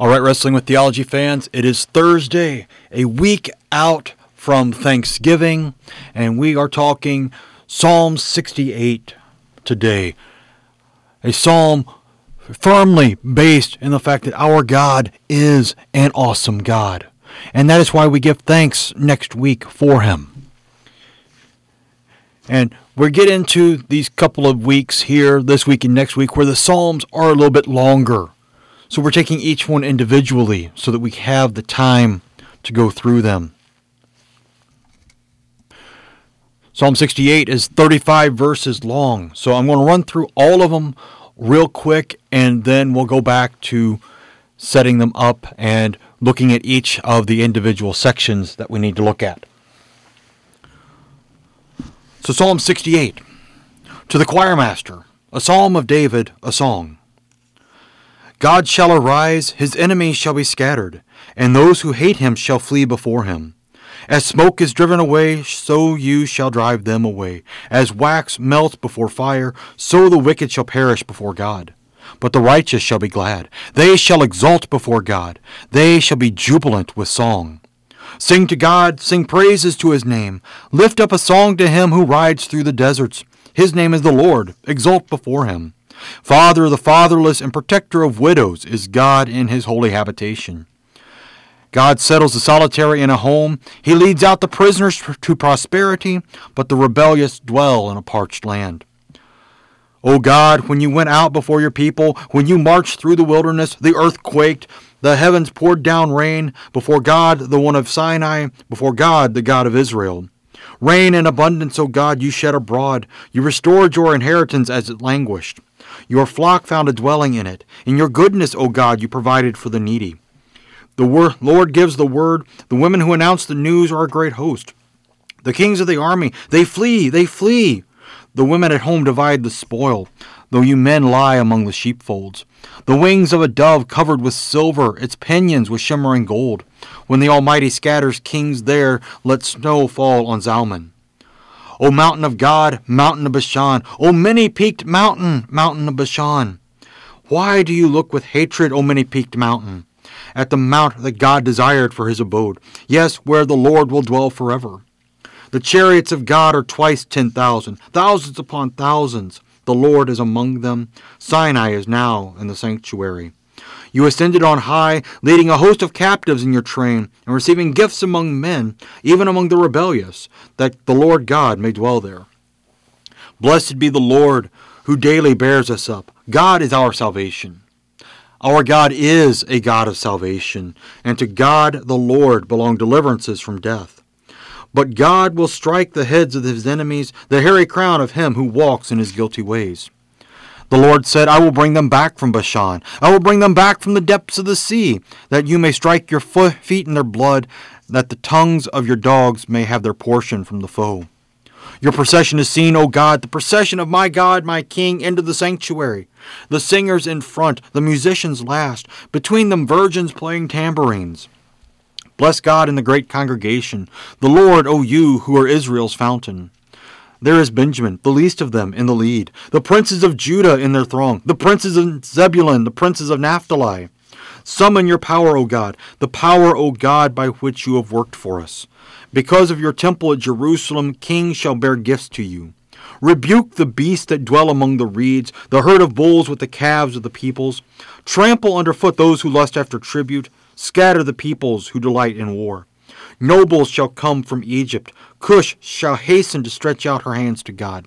All right, Wrestling with Theology fans, it is Thursday, a week out from Thanksgiving, and we are talking Psalm 68 today. A psalm firmly based in the fact that our God is an awesome God. And that is why we give thanks next week for him. And we get into these couple of weeks here, this week and next week, where the Psalms are a little bit longer. So we're taking each one individually so that we have the time to go through them. Psalm 68 is 35 verses long. So I'm going to run through all of them real quick and then we'll go back to setting them up and looking at each of the individual sections that we need to look at. So Psalm 68 To the choir master, a psalm of David, a song. God shall arise, his enemies shall be scattered, and those who hate him shall flee before him. As smoke is driven away, so you shall drive them away. As wax melts before fire, so the wicked shall perish before God. But the righteous shall be glad. They shall exult before God. They shall be jubilant with song. Sing to God, sing praises to his name. Lift up a song to him who rides through the deserts. His name is the Lord. Exult before him. Father of the fatherless and protector of widows is God in his holy habitation. God settles the solitary in a home. He leads out the prisoners to prosperity, but the rebellious dwell in a parched land. O God, when you went out before your people, when you marched through the wilderness, the earth quaked, the heavens poured down rain, before God, the one of Sinai, before God, the God of Israel. Rain in abundance, O God, you shed abroad. You restored your inheritance as it languished. Your flock found a dwelling in it. In your goodness, O God, you provided for the needy. The wor- Lord gives the word. The women who announce the news are a great host. The kings of the army, they flee, they flee. The women at home divide the spoil, though you men lie among the sheepfolds. The wings of a dove covered with silver, its pinions with shimmering gold. When the Almighty scatters kings there, let snow fall on Zalmon. O mountain of God, mountain of Bashan, O many peaked mountain, mountain of Bashan. Why do you look with hatred, O many peaked mountain? At the mount that God desired for his abode, yes, where the Lord will dwell forever. The chariots of God are twice ten thousand, thousands upon thousands. The Lord is among them. Sinai is now in the sanctuary. You ascended on high, leading a host of captives in your train, and receiving gifts among men, even among the rebellious, that the Lord God may dwell there. Blessed be the Lord, who daily bears us up. God is our salvation. Our God is a God of salvation, and to God the Lord belong deliverances from death. But God will strike the heads of his enemies, the hairy crown of him who walks in his guilty ways. The Lord said, I will bring them back from Bashan. I will bring them back from the depths of the sea, that you may strike your feet in their blood, that the tongues of your dogs may have their portion from the foe. Your procession is seen, O God, the procession of my God, my King, into the sanctuary. The singers in front, the musicians last, between them virgins playing tambourines. Bless God in the great congregation, the Lord, O you who are Israel's fountain. There is Benjamin, the least of them, in the lead, the princes of Judah in their throng, the princes of Zebulun, the princes of Naphtali. Summon your power, O God, the power, O God, by which you have worked for us. Because of your temple at Jerusalem, kings shall bear gifts to you. Rebuke the beasts that dwell among the reeds, the herd of bulls with the calves of the peoples. Trample underfoot those who lust after tribute. Scatter the peoples who delight in war. Nobles shall come from Egypt. Cush shall hasten to stretch out her hands to God.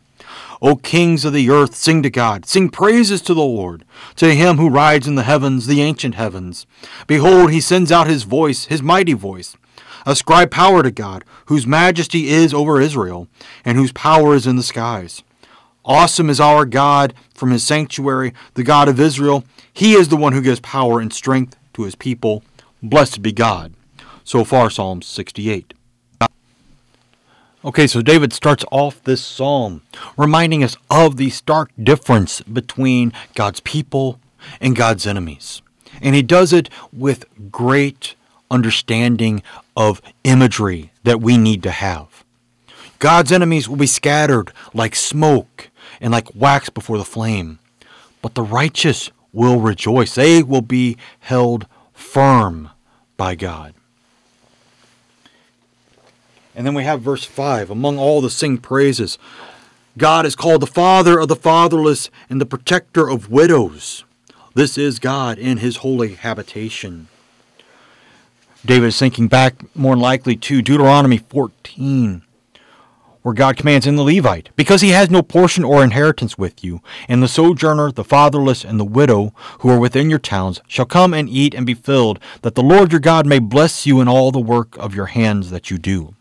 O kings of the earth, sing to God. Sing praises to the Lord, to him who rides in the heavens, the ancient heavens. Behold, he sends out his voice, his mighty voice. Ascribe power to God, whose majesty is over Israel, and whose power is in the skies. Awesome is our God from his sanctuary, the God of Israel. He is the one who gives power and strength to his people. Blessed be God. So far, Psalm 68. Okay, so David starts off this psalm reminding us of the stark difference between God's people and God's enemies. And he does it with great understanding of imagery that we need to have. God's enemies will be scattered like smoke and like wax before the flame, but the righteous will rejoice. They will be held firm by God. And then we have verse 5 Among all the sing praises, God is called the Father of the fatherless and the protector of widows. This is God in his holy habitation. David is thinking back more likely to Deuteronomy 14, where God commands in the Levite, because he has no portion or inheritance with you, and the sojourner, the fatherless, and the widow who are within your towns shall come and eat and be filled, that the Lord your God may bless you in all the work of your hands that you do.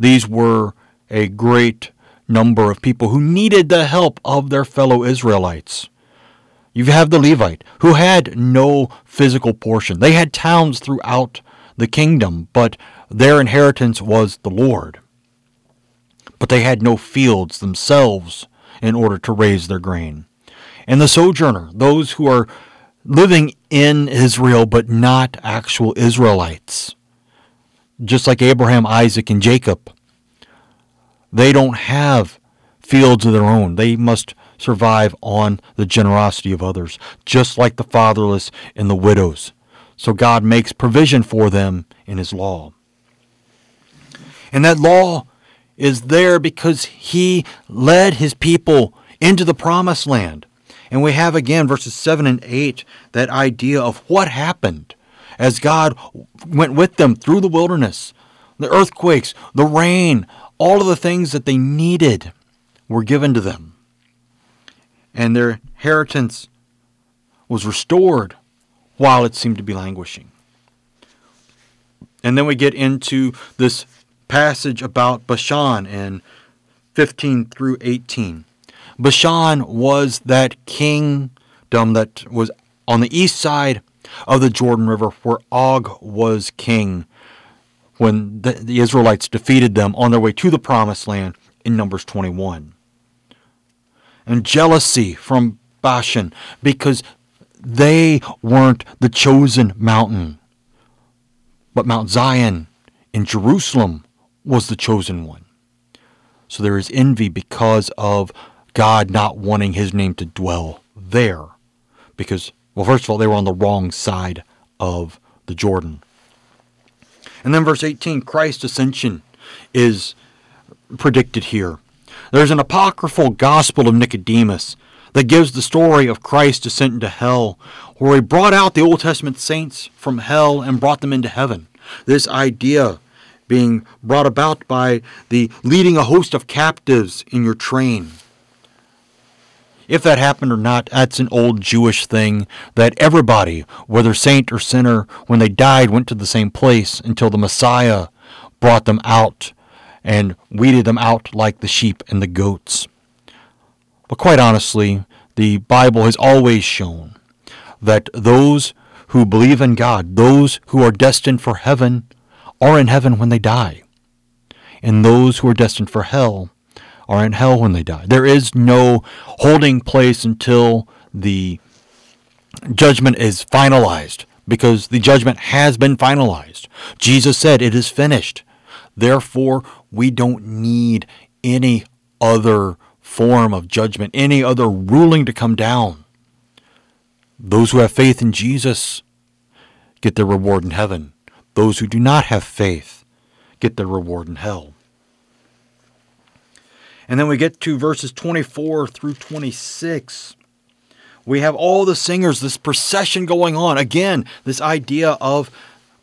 These were a great number of people who needed the help of their fellow Israelites. You have the Levite, who had no physical portion. They had towns throughout the kingdom, but their inheritance was the Lord. But they had no fields themselves in order to raise their grain. And the sojourner, those who are living in Israel but not actual Israelites, just like Abraham, Isaac, and Jacob, they don't have fields of their own. They must survive on the generosity of others, just like the fatherless and the widows. So God makes provision for them in His law. And that law is there because He led His people into the promised land. And we have again verses 7 and 8 that idea of what happened as God went with them through the wilderness, the earthquakes, the rain, all of the things that they needed were given to them and their inheritance was restored while it seemed to be languishing. And then we get into this passage about Bashan in 15 through 18. Bashan was that kingdom that was on the east side of the Jordan River where Og was king when the, the Israelites defeated them on their way to the promised land in Numbers 21 and jealousy from Bashan because they weren't the chosen mountain. But Mount Zion in Jerusalem was the chosen one. So there is envy because of God not wanting his name to dwell there. Because, well, first of all, they were on the wrong side of the Jordan. And then verse 18 Christ's ascension is predicted here. There's an apocryphal Gospel of Nicodemus that gives the story of Christ's descent into hell, where he brought out the Old Testament saints from hell and brought them into heaven. This idea being brought about by the leading a host of captives in your train. If that happened or not, that's an old Jewish thing that everybody, whether saint or sinner, when they died, went to the same place until the Messiah brought them out and weeded them out like the sheep and the goats. But quite honestly, the Bible has always shown that those who believe in God, those who are destined for heaven, are in heaven when they die. And those who are destined for hell are in hell when they die. There is no holding place until the judgment is finalized because the judgment has been finalized. Jesus said, It is finished. Therefore, we don't need any other form of judgment, any other ruling to come down. Those who have faith in Jesus get their reward in heaven. Those who do not have faith get their reward in hell. And then we get to verses 24 through 26. We have all the singers, this procession going on. Again, this idea of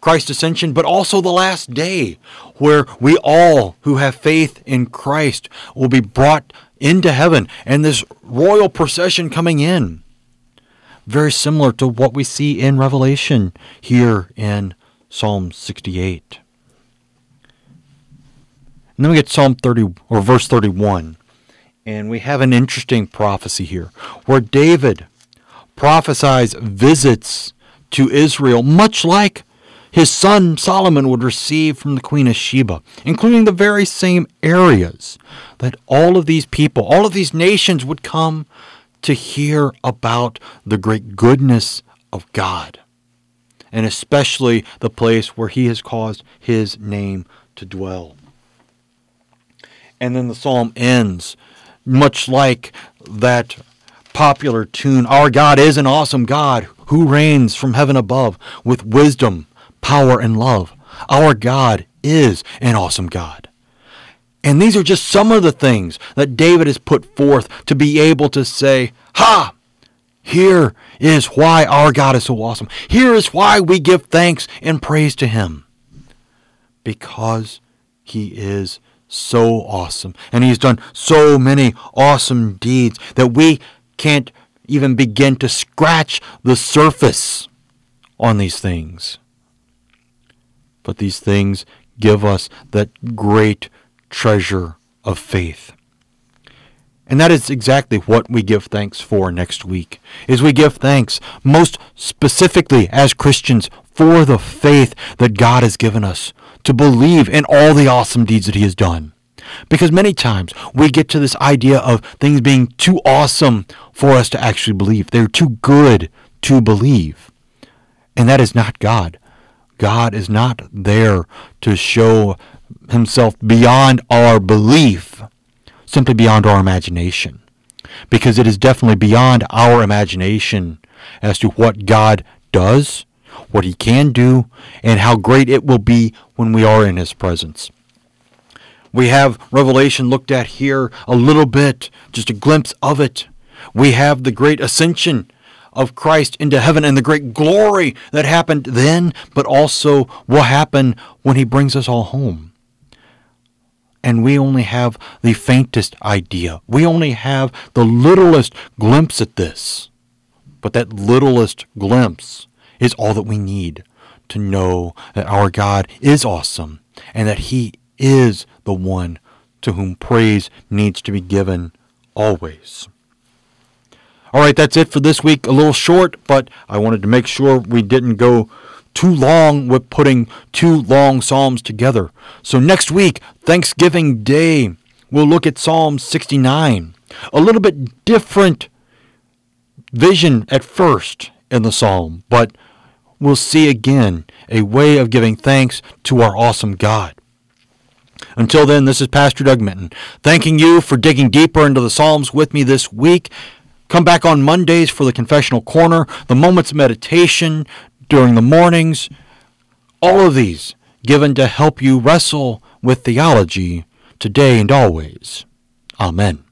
Christ's ascension, but also the last day, where we all who have faith in Christ will be brought into heaven and this royal procession coming in. Very similar to what we see in Revelation here in Psalm 68. And then we get Psalm 30 or verse 31. And we have an interesting prophecy here where David prophesies visits to Israel, much like his son Solomon would receive from the Queen of Sheba, including the very same areas that all of these people, all of these nations would come to hear about the great goodness of God, and especially the place where he has caused his name to dwell. And then the psalm ends much like that popular tune, Our God is an awesome God who reigns from heaven above with wisdom, power, and love. Our God is an awesome God. And these are just some of the things that David has put forth to be able to say, Ha! Here is why our God is so awesome. Here is why we give thanks and praise to Him. Because He is so awesome. And He's done so many awesome deeds that we can't even begin to scratch the surface on these things. But these things give us that great treasure of faith. And that is exactly what we give thanks for next week. Is we give thanks most specifically as Christians for the faith that God has given us to believe in all the awesome deeds that he has done. Because many times we get to this idea of things being too awesome for us to actually believe. They're too good to believe. And that is not God. God is not there to show himself beyond our belief, simply beyond our imagination. Because it is definitely beyond our imagination as to what God does, what he can do, and how great it will be when we are in his presence. We have Revelation looked at here a little bit, just a glimpse of it. We have the great ascension of Christ into heaven and the great glory that happened then, but also will happen when he brings us all home. And we only have the faintest idea. We only have the littlest glimpse at this. But that littlest glimpse is all that we need to know that our God is awesome and that he is the one to whom praise needs to be given always. All right, that's it for this week. A little short, but I wanted to make sure we didn't go too long with putting two long Psalms together. So next week, Thanksgiving Day, we'll look at Psalm 69. A little bit different vision at first in the Psalm, but we'll see again a way of giving thanks to our awesome God. Until then, this is Pastor Doug Minton, thanking you for digging deeper into the Psalms with me this week. Come back on Mondays for the Confessional Corner, the Moments of Meditation during the mornings. All of these given to help you wrestle with theology today and always. Amen.